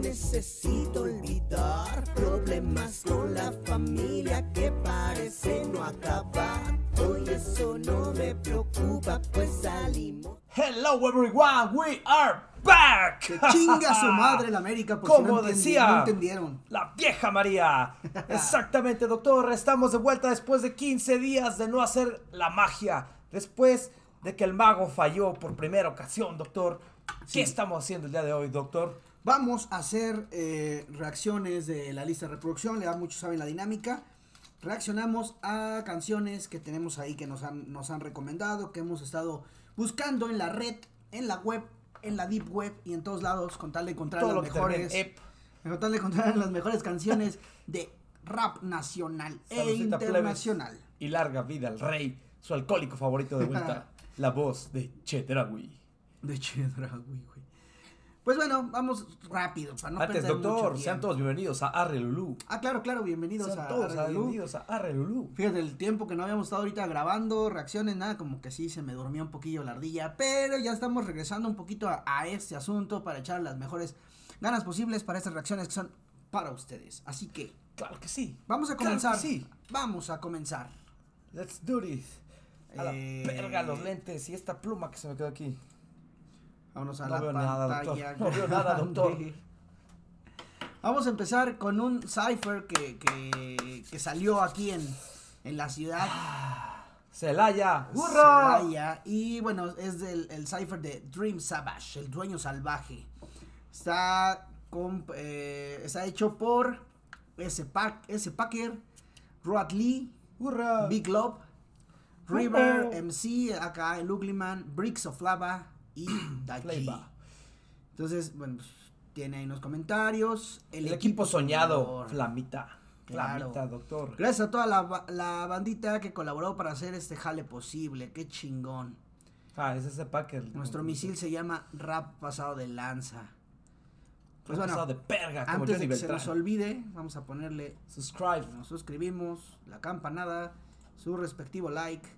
necesito olvidar. Problemas con la familia que parece no acabar. Hoy eso no me preocupa, pues salimos. Hello everyone, we are back. Que chinga su madre la América por si Como no, entendi- decía no entendieron. la vieja María. Exactamente, doctor. Estamos de vuelta después de 15 días de no hacer la magia. Después de que el mago falló por primera ocasión, doctor. ¿Qué estamos haciendo el día de hoy, doctor? Vamos a hacer eh, reacciones de la lista de reproducción. Ya muchos saben la dinámica. Reaccionamos a canciones que tenemos ahí que nos han, nos han recomendado, que hemos estado buscando en la red, en la web, en la deep web y en todos lados con tal de encontrar Todo las mejores. Con tal de encontrar las mejores canciones de rap nacional e Saludcita, plebes. internacional. Y larga vida al rey, su alcohólico favorito de vuelta. la voz de Chedraui. De Chedraui, güey. Pues bueno, vamos rápido para no Antes, perder mucho doctor, tiempo. sean todos bienvenidos a Arre Lulú. Ah, claro, claro, bienvenidos Sean a todos Radio Lu. bienvenidos a Arre Lulú. Fíjate, el tiempo que no habíamos estado ahorita grabando, reacciones, nada, como que sí se me durmió un poquillo la ardilla, pero ya estamos regresando un poquito a, a este asunto para echar las mejores ganas posibles para estas reacciones que son para ustedes. Así que, Claro que sí. vamos a Claro que comenzar. sí. Vamos a comenzar. Let's do this. A la Eh, verga, los lentes y esta pluma que se me quedó aquí. Vámonos a No la veo nada, pantalla. doctor. No veo nada, doctor. Vamos a empezar con un cipher que, que, que salió aquí en, en la ciudad. Celaya. ¡Hurra! Celaya, y bueno, es del el cipher de Dream Savage, el dueño salvaje. Está, con, eh, está hecho por S. Pack, S. Packer, Rod Lee, ¡Hurra! Big Love, River. MC, acá el Uglyman, Bricks of Lava y Dachi. Flavor. Entonces, bueno, pues, tiene ahí unos comentarios. El, equipo soñado. soñador. Flamita. Claro. Flamita, doctor. Gracias a toda la, la bandita que colaboró para hacer este jale posible. Qué chingón. Ah, es ese Packer. Nuestro misil se llama Rap Pasado de Lanza. Pues Pasado bueno, de perga, como antes Johnny de que se nos olvide, vamos a ponerle, Subscribe. nos suscribimos, la campanada, su respectivo like.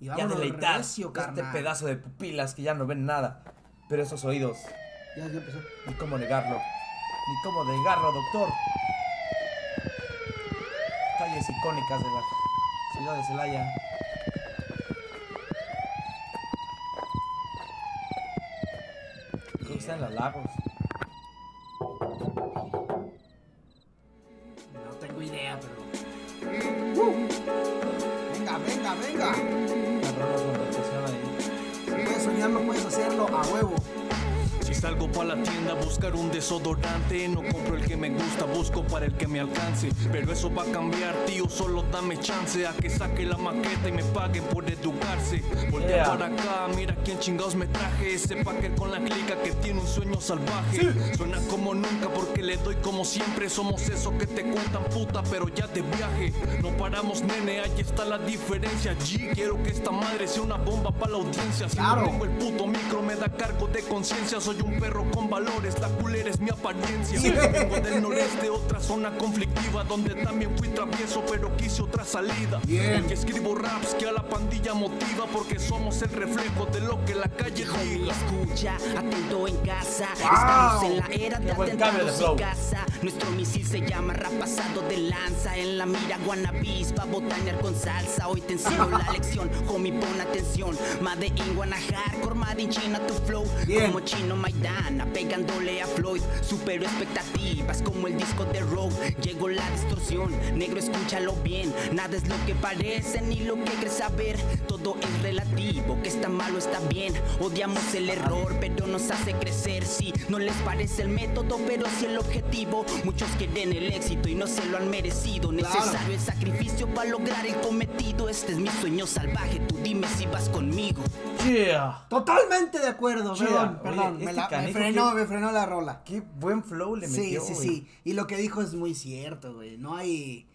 Y Ya deleitar recio, este pedazo de pupilas que ya no ven nada. Pero esos oídos, Ya, ya empezó. ni cómo negarlo. Ni cómo negarlo, doctor. Calles icónicas de la ciudad de Celaya. Creo que está en los lagos. Buscar un desodorante, no compro el que me gusta, busco para el que me alcance. Pero eso va a cambiar, tío, solo dame chance a que saque la maqueta y me paguen por educarse. Voltea Yeah. para acá, mira quién chingados me traje. Ese packer con la clica que tiene un sueño salvaje. Suena como nunca porque le doy como siempre. Somos eso que te cuentan puta, pero ya de viaje. No paramos, nene, ahí está la diferencia. G, quiero que esta madre sea una bomba para la audiencia. Si Claro. no tengo el puto micro, me da cargo de conciencia. Soy un perro con valores, la culera es mi apariencia. Vengo del noreste, otra zona conflictiva, donde también fui travieso, pero quise otra salida. Bien. Escribo raps que a la pandilla motiva, porque somos el reflejo de lo que la calle diga. escucha, atento en casa. Wow. Estamos en la era de atentados y casa. Nuestro misil se llama rapasado de lanza. En la mira guanabis pa' botanear con salsa. Hoy te enseño la lección, homie, pon atención. Made in Guanajar, made in China tu flow. Bien. Como chino Maidana, pegándole a Floyd. Supero expectativas como el disco de Rogue. Llegó la distorsión, negro, escúchalo bien. Nada es lo que parece ni lo que crees saber. Todo es relativo, que está malo está bien. Odiamos el error, pero nos hace crecer. Sí, no les parece el método, pero sí el objetivo. Muchos quieren el éxito y no se lo han merecido. Necesario el sacrificio para lograr el cometido. Este es mi sueño salvaje, tú dime si vas conmigo. Yeah. Totalmente de acuerdo, Yeah. perdón, Oye, perdón. me, este la- me frenó, que- me frenó la rola. Qué buen flow le Sí, metió, sí, güey. sí. Y lo que dijo es muy cierto, güey. No hay,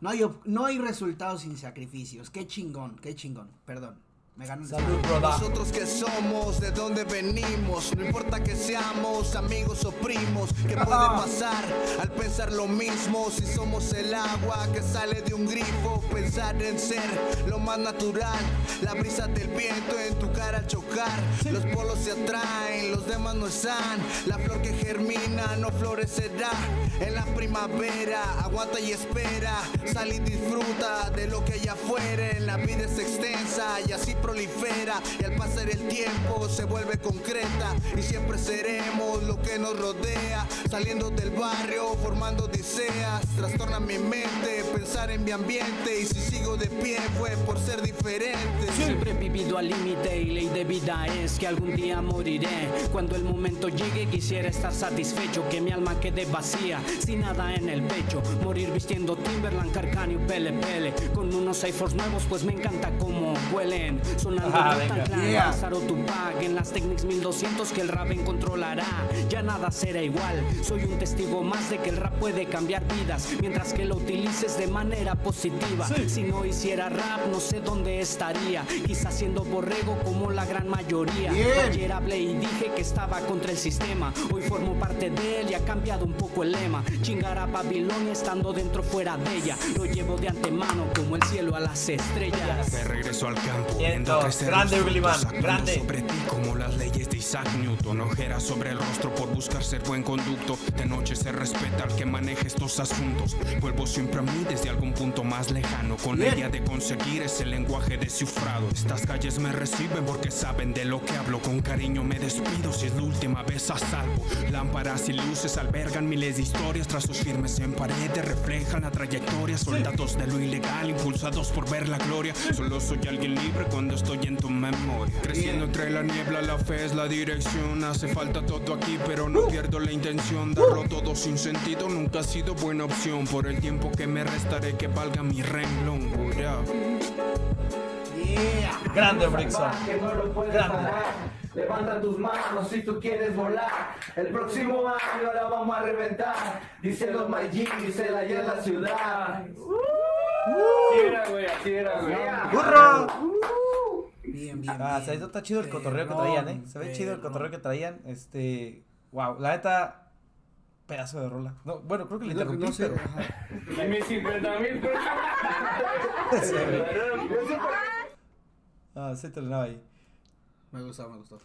no hay, no hay resultados sin sacrificios. Qué chingón, qué chingón. Perdón. Me ganó el Salud. Nosotros que somos, de dónde venimos, no importa que seamos amigos o primos, ¿qué puede pasar al pensar lo mismo? Si somos el agua que sale de un grifo, pensar en ser lo más natural, la brisa del viento en tu cara al chocar, los polos se atraen, los demás no están, la flor que germina no florecerá en la primavera, aguanta y espera, sal y disfruta de lo que hay afuera, la vida es extensa y así prolifera. Y al pasar el tiempo se vuelve concreta. Y siempre seremos lo que nos rodea. Saliendo del barrio formando odiseas trastorna mi mente pensar en mi ambiente. Y si sigo de pie fue por ser diferente. Siempre he vivido al límite y ley de vida es que algún día moriré. Cuando el momento llegue quisiera estar satisfecho, que mi alma quede vacía, sin nada en el pecho. Morir vistiendo Timberland, Carcanio, Pele Pele. Con unos iPhones nuevos pues me encanta cómo huelen. Sonando Ah, Yeah. Lázaro Tupac en las Technics 1200 que el rap controlará. Ya nada será igual. Soy un testigo más de que el rap puede cambiar vidas mientras que lo utilices de manera positiva. Si no hiciera rap, no sé dónde estaría. Quizás siendo borrego como la gran mayoría. Bien. Ayer hablé y dije que estaba contra el sistema. Hoy formo parte de él y ha cambiado un poco el lema. Chingar a Babilonia estando dentro fuera de ella. Lo llevo de antemano como el cielo a las estrellas. De regreso al campo, crecer Grande, grande. sobre ti como las leyes de Isaac Newton. Ojeras sobre el rostro por buscar ser buen conducto. De noche se respeta al que maneje estos asuntos. Vuelvo siempre a mí desde algún punto más lejano, con la idea de conseguir ese lenguaje descifrado. Estas calles me reciben porque saben de lo que hablo. Con cariño me despido si es la última vez a salvo. Lámparas y luces albergan miles de historias. Trazos firmes en paredes reflejan la trayectoria. Soldados de lo ilegal, impulsados por ver la gloria. Solo soy alguien libre cuando estoy en tu memoria. Creciendo entre la niebla, la fe es la dirección. Hace falta todo aquí, pero no pierdo la intención. Darlo todo sin sentido nunca ha sido buena opción. Por el tiempo que me restaré, que valga mi renglón. Ura. Yeah. Grande, Brixon. que no lo puedes Grande. Levanta tus manos si tú quieres volar. El próximo año la vamos a reventar. Dice los Majin, dice la allá en la ciudad. Así era, güey, así era, güey. ¡Burro! Bien, bien. Ah, bien. se ve está chido el cotorreo que traían, eh. Se ve chido el cotorreo que traían. Este. Wow, la neta. Pedazo de rola. No, bueno, creo que le interrumpí, no sé, pero. ajá. Y mis 50 mil Ah, se terminaba ahí. Me gustó, me gustó.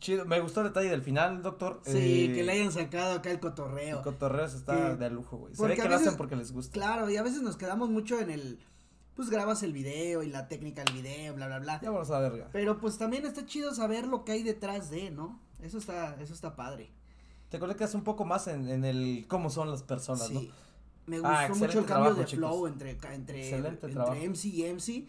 Chido. Me gustó el detalle del final, doctor. Sí, Eh, que le hayan sacado acá el cotorreo. El cotorreo se está de lujo, güey. Se porque ve que lo veces- hacen porque les gusta. Claro, y a veces nos quedamos mucho en el. Pues grabas el video y la técnica del video, bla, bla, bla. Ya vamos a la verga. Pero pues también está chido saber lo que hay detrás de, ¿no? Eso está, eso está padre. Te conectas un poco más en, en el cómo son las personas, Sí. Me Ah, gustó mucho el cambio de chicos. flow entre, entre, entre. MC y MC.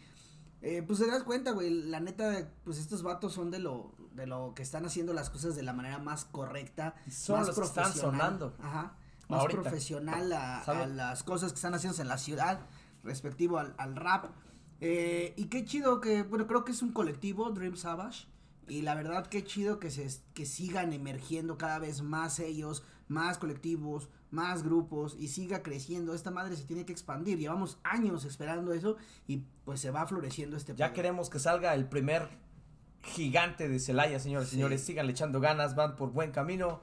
Eh, pues te das cuenta, güey, la neta, pues estos vatos son de lo, de lo que están haciendo las cosas de la manera más correcta, son más los que están profesional. sonando. Ajá. Más Ahorita. profesional a, a las cosas que están haciendo en la ciudad, respectivo al, al rap. Eh, y qué chido que, bueno, creo que es un colectivo, Dream Savage. Y la verdad, qué chido que, se, que sigan emergiendo cada vez más ellos, más colectivos, más grupos y siga creciendo. Esta madre se tiene que expandir. Llevamos años esperando eso y pues se va floreciendo este Ya pedo. queremos que salga el primer gigante de Celaya, señores Sí. señores. Síganle echando ganas, van por buen camino.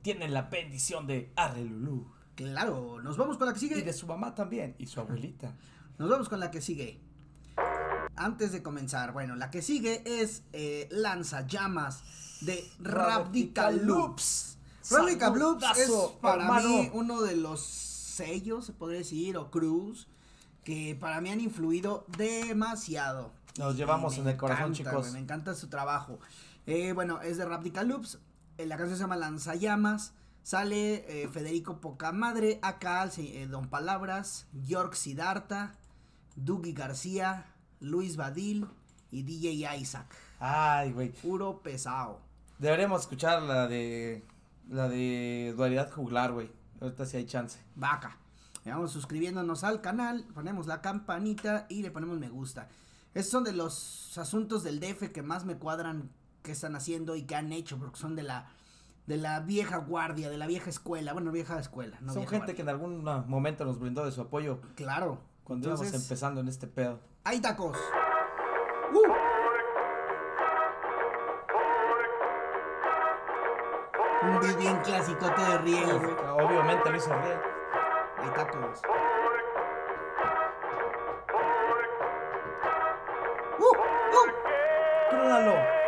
Tienen la bendición de Arrelulú. Claro, nos vamos con la que sigue. Y de su mamá también, y su abuelita. Nos vamos con la que sigue. Antes de comenzar, bueno, la que sigue es eh, Lanzallamas de Radical Loops. Radical Loops es para hermano. mí uno de los sellos, se podría decir, o crews, que para mí han influido demasiado. Nos llevamos en el corazón, encanta, chicos. me encanta su trabajo. Eh, bueno, es de Radical Loops. eh, la canción se llama Lanzallamas. Sale eh, Federico Pocamadre, acá eh, Don Palabras, York Sidarta, Dougie García, Luis Badil y DJ Isaac. Ay, güey. Puro pesado. Deberíamos escuchar la de. La de dualidad juglar, güey. Ahorita sí hay chance. Vaca. Vamos suscribiéndonos al canal, ponemos la campanita y le ponemos me gusta. Estos son de los asuntos del DF que más me cuadran que están haciendo y que han hecho, porque son de la de la vieja guardia, de la vieja escuela, bueno, vieja escuela. No Son gente que en algún momento nos brindó de su apoyo. Claro. Cuando Entonces, empezando en este pedo. ¡Hay tacos! ¡Uh! Un bien clásico de Riel. Obviamente lo hizo Riel. Hay tacos. ¡Uh! ¡Uh!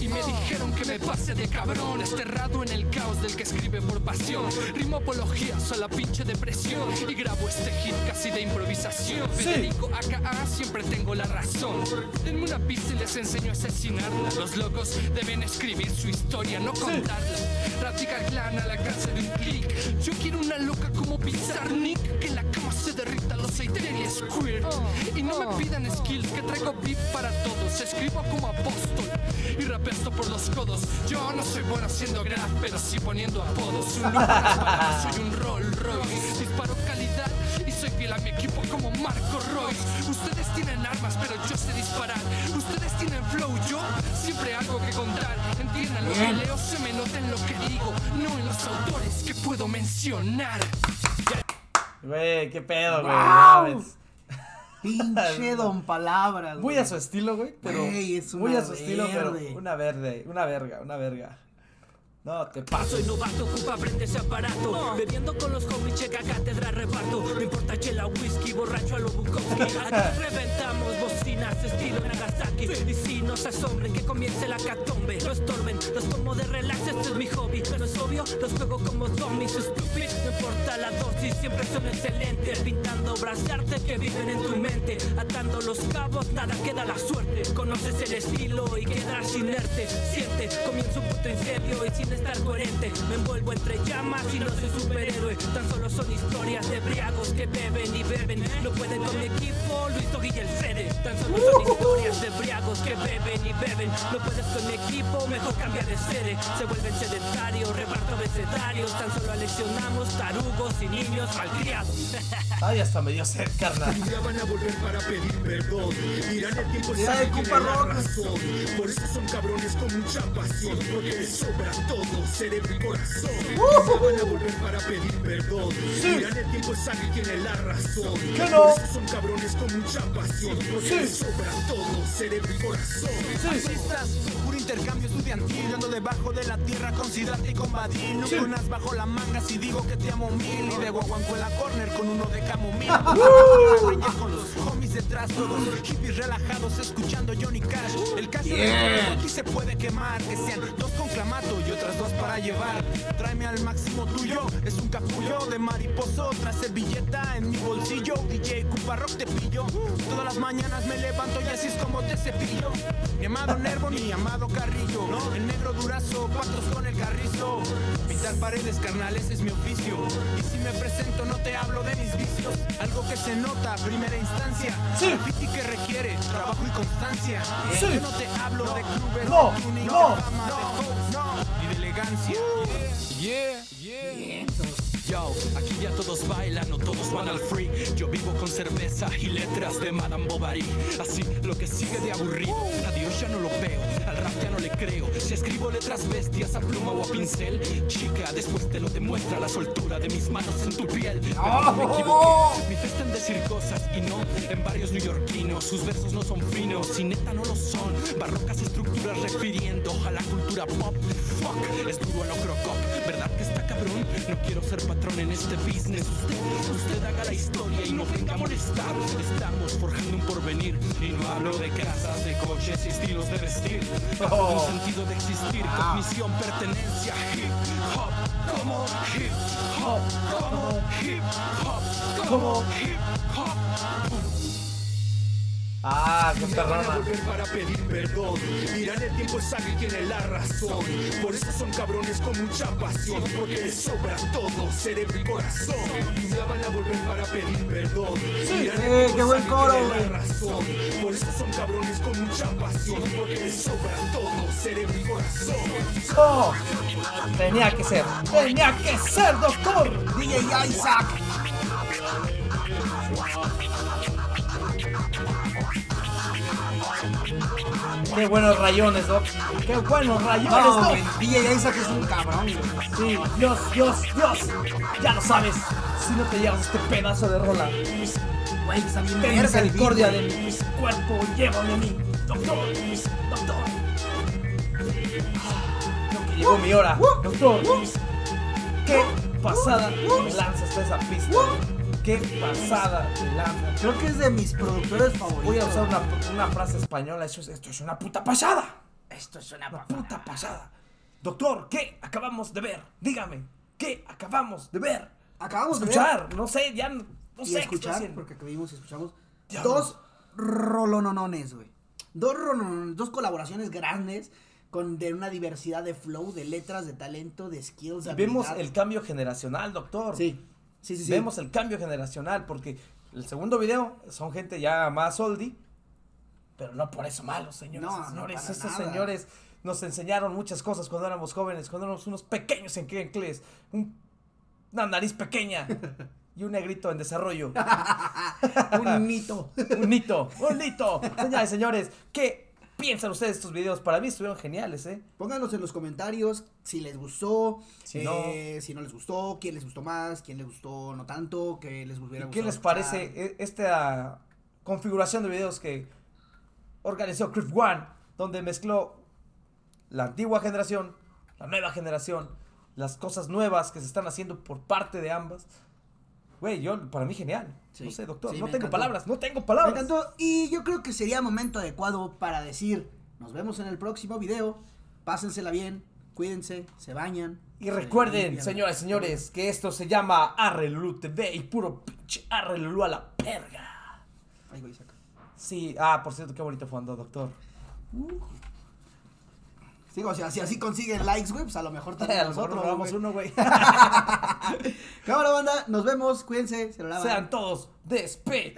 Y me dijeron que me pase de cabrón, desterrado en el caos del que escribe por pasión. Rimo apologías a la pinche depresión y grabo este hit casi de improvisación. Federico AKA, siempre tengo la razón. Denme una pista y les enseño a asesinarla. Los locos deben escribir su historia, no contarla. Radical clan a la cárcel de un clic. Yo quiero una loca como Pizarnik, que en la cama se derrita los y squirt. Y no me pidan skills, que traigo beat para todos. Escribo como apóstol Yo no soy bueno haciendo graf, pero sí poniendo apodos. Un para soy un Rolls Royce. Disparo calidad y soy fiel a mi equipo como Marco Royce. Ustedes tienen armas, pero yo sé disparar. Ustedes tienen flow, yo siempre algo que contar. Entiendan lo que leo, se me nota en lo que digo, no en los autores que puedo mencionar. Güey, qué pedo, güey. Wow. Pinche don palabras. Muy güey. a su estilo, güey, pero Güey, es muy una a su estilo, pero verde. una verde, una verga, una verga. No, te paso. Soy novato, ocupa, prende ese aparato. Bebiendo con los homies, checa cátedra, reparto. No importa chela, whisky, borracho a lo Bukowski. Aquí reventamos bocinas, estilo Nagasaki. Y si no se asombren, que comience la catombe. No estorben, los tomo de relax, este es mi hobby. No es obvio, los juego como zombies, stupid. No importa la dosis, siempre son excelentes. Pintando obras de arte que viven en tu mente. Atando los cabos, nada queda la suerte. Conoces el estilo y quedas inerte. Siente, comienza un puto incendio y sin estar coherente. Me envuelvo entre llamas y no soy superhéroe. Tan solo son historias de briagos que beben y beben. No pueden con mi equipo, Luis Togui y el Fede. Tan solo son historias de briagos que beben y beben. No puedes con mi equipo, mejor cambia de sede. Se vuelven sedentarios, reparto abecedarios. Tan solo aleccionamos tarugos y niños malcriados. Ay, hasta me dio sed, carnal. Ya van a volver para pedir perdón. Irán el tiempo de la razón. Por eso son cabrones con mucha pasión. Porque les sobra todo, cerebro y corazón. Ya van a volver para pedir perdón. Irán el tiempo sabe quién es la razón. ¿Qué no? Son cabrones con mucha pasión. Porque Sí. les sobra todo, cerebro y corazón. Artistas, puro intercambio estudiantil Ando debajo de la tierra con sidate y con badil. Unas bajo la manga si digo que te amo mil. Y de guaguanco en la corner con uno de camomil. Reñé con los homies detrás todos Hippies relajados escuchando Johnny Cash. El caso de que aquí se puede quemar. Que sean dos con clamato y otras dos para llevar. Tráeme al máximo tuyo Es un capullo de mariposo Otra servilleta en mi bolsillo. DJ Cupa Rock te pillo. Todas las mañanas me levanto y así es como te cepillo. Mi amado Nervo, mi amado Carrillo El negro durazo, patos con el carrizo. Pintar paredes carnales es mi oficio. Y si me presento no te hablo de mis vicios. Algo que se nota a primera instancia. Sí. Graffiti que requiere trabajo y constancia. Sí. Yo no te hablo de clubes, No, de tuning, no. de fama, de hoes, no, y de elegancia. Yeah, yeah. Aquí ya todos bailan, no todos van al free. Yo vivo con cerveza y letras de Madame Bovary. Así, lo que sigue de aburrido, a Dios ya no lo veo, al rap ya no le creo. Si escribo letras bestias a pluma o a pincel, chica, después te lo demuestra la soltura de mis manos en tu piel. Pero no me equivoqué, mi festa en decir cosas y no en barrios neoyorquinos. Sus versos no son finos y neta no lo son. Barrocas estructuras refiriendo a la cultura pop. Fuck, es duro a lo crocop, ¿verdad cabrón? No quiero ser patrón en este business. Usted, usted haga la historia y no venga a molestar. Estamos forjando un porvenir y no hablo de casas, de coches y estilos de vestir. Hablo de un sentido de existir, cognición, pertenencia, hip hop, como hip hop, como hip hop, como hip hop. Ah, qué Ya van a perrona. volver para pedir perdón. Irán el tiempo sabe quién es la razón. Por eso son cabrones con mucha pasión. Porque les sobra todo, cerebro y corazón. Ya van a volver para pedir perdón. El Eh, qué buen coro, es güey. razón. Por eso son cabrones con mucha pasión. Porque les sobra todo, cerebro y corazón. Oh, tenía que ser, tenía que ser, doctor. DJ Isaac. Qué buenos rayones, doc. Qué buenos rayones, No, doc. DJ Isaac es un cabrón. Sí, Dios, Dios, Dios. Ya lo sabes. Si no te llevas este pedazo de rola, Güey, está bien ten misericordia de mi cuerpo. Llévame a mí, doctor, doctor. Tengo que llegó mi hora. Doctor, qué pasada lanza está esa pista. Qué pasada de. Creo que es de mis productores favoritos. Voy a usar una, una frase española. Eso es- esto es una puta pasada. Esto es una Una puta pasada. Doctor, ¿qué acabamos de ver? Dígame, ¿qué acabamos de ver? Acabamos de ver Escuchar, no sé, ya no, y sé qué escuchar, haciendo. porque que vimos y escuchamos. Diablos. Dos rolononones, güey. Dos rolononones, dos colaboraciones grandes con de una diversidad de flow, de letras, de talento, de skills, de Y vemos el cambio generacional, doctor. Sí, sí, sí. sí. Vemos el cambio generacional porque el segundo video son gente ya más oldie, pero no por eso malos, señores. No, y no, señores, para estos nada. señores nos enseñaron muchas cosas cuando éramos jóvenes, cuando éramos unos pequeños en Cleves, un, una nariz pequeña y un negrito en desarrollo. Un mito. un hito, un hito. Señores, señores, ¿qué piensan ustedes de estos videos? Para mí estuvieron geniales, ¿eh? Pónganos en los comentarios si les gustó, Si eh, si no les gustó, quién les gustó más, quién les gustó no tanto, qué les hubiera ¿Y qué les escuchar. parece e- esta configuración de videos que organizó Cliff One, donde mezcló la antigua generación, la nueva generación, las cosas nuevas que se están haciendo por parte de ambas? Güey, yo, para mí genial. Sí, no sé, doctor, sí, no me tengo encantó. palabras, no tengo Me palabras. encantó y yo creo que sería momento adecuado para decir, nos vemos en el próximo video, pásensela bien, cuídense, se bañan. Y recuerden, señoras y señores, que esto se llama Arrelulú TV y puro pinche Arrelulú a la perga. Ay, güey, saca. Sí, ah, por cierto, qué bonito fue andó, doctor. Digo, si así, así consiguen likes, güey, pues a lo mejor a también lo mejor nosotros, nos robamos güey. uno, güey. Cámara banda, nos vemos, cuídense, se lo lavan. Sean todos despe.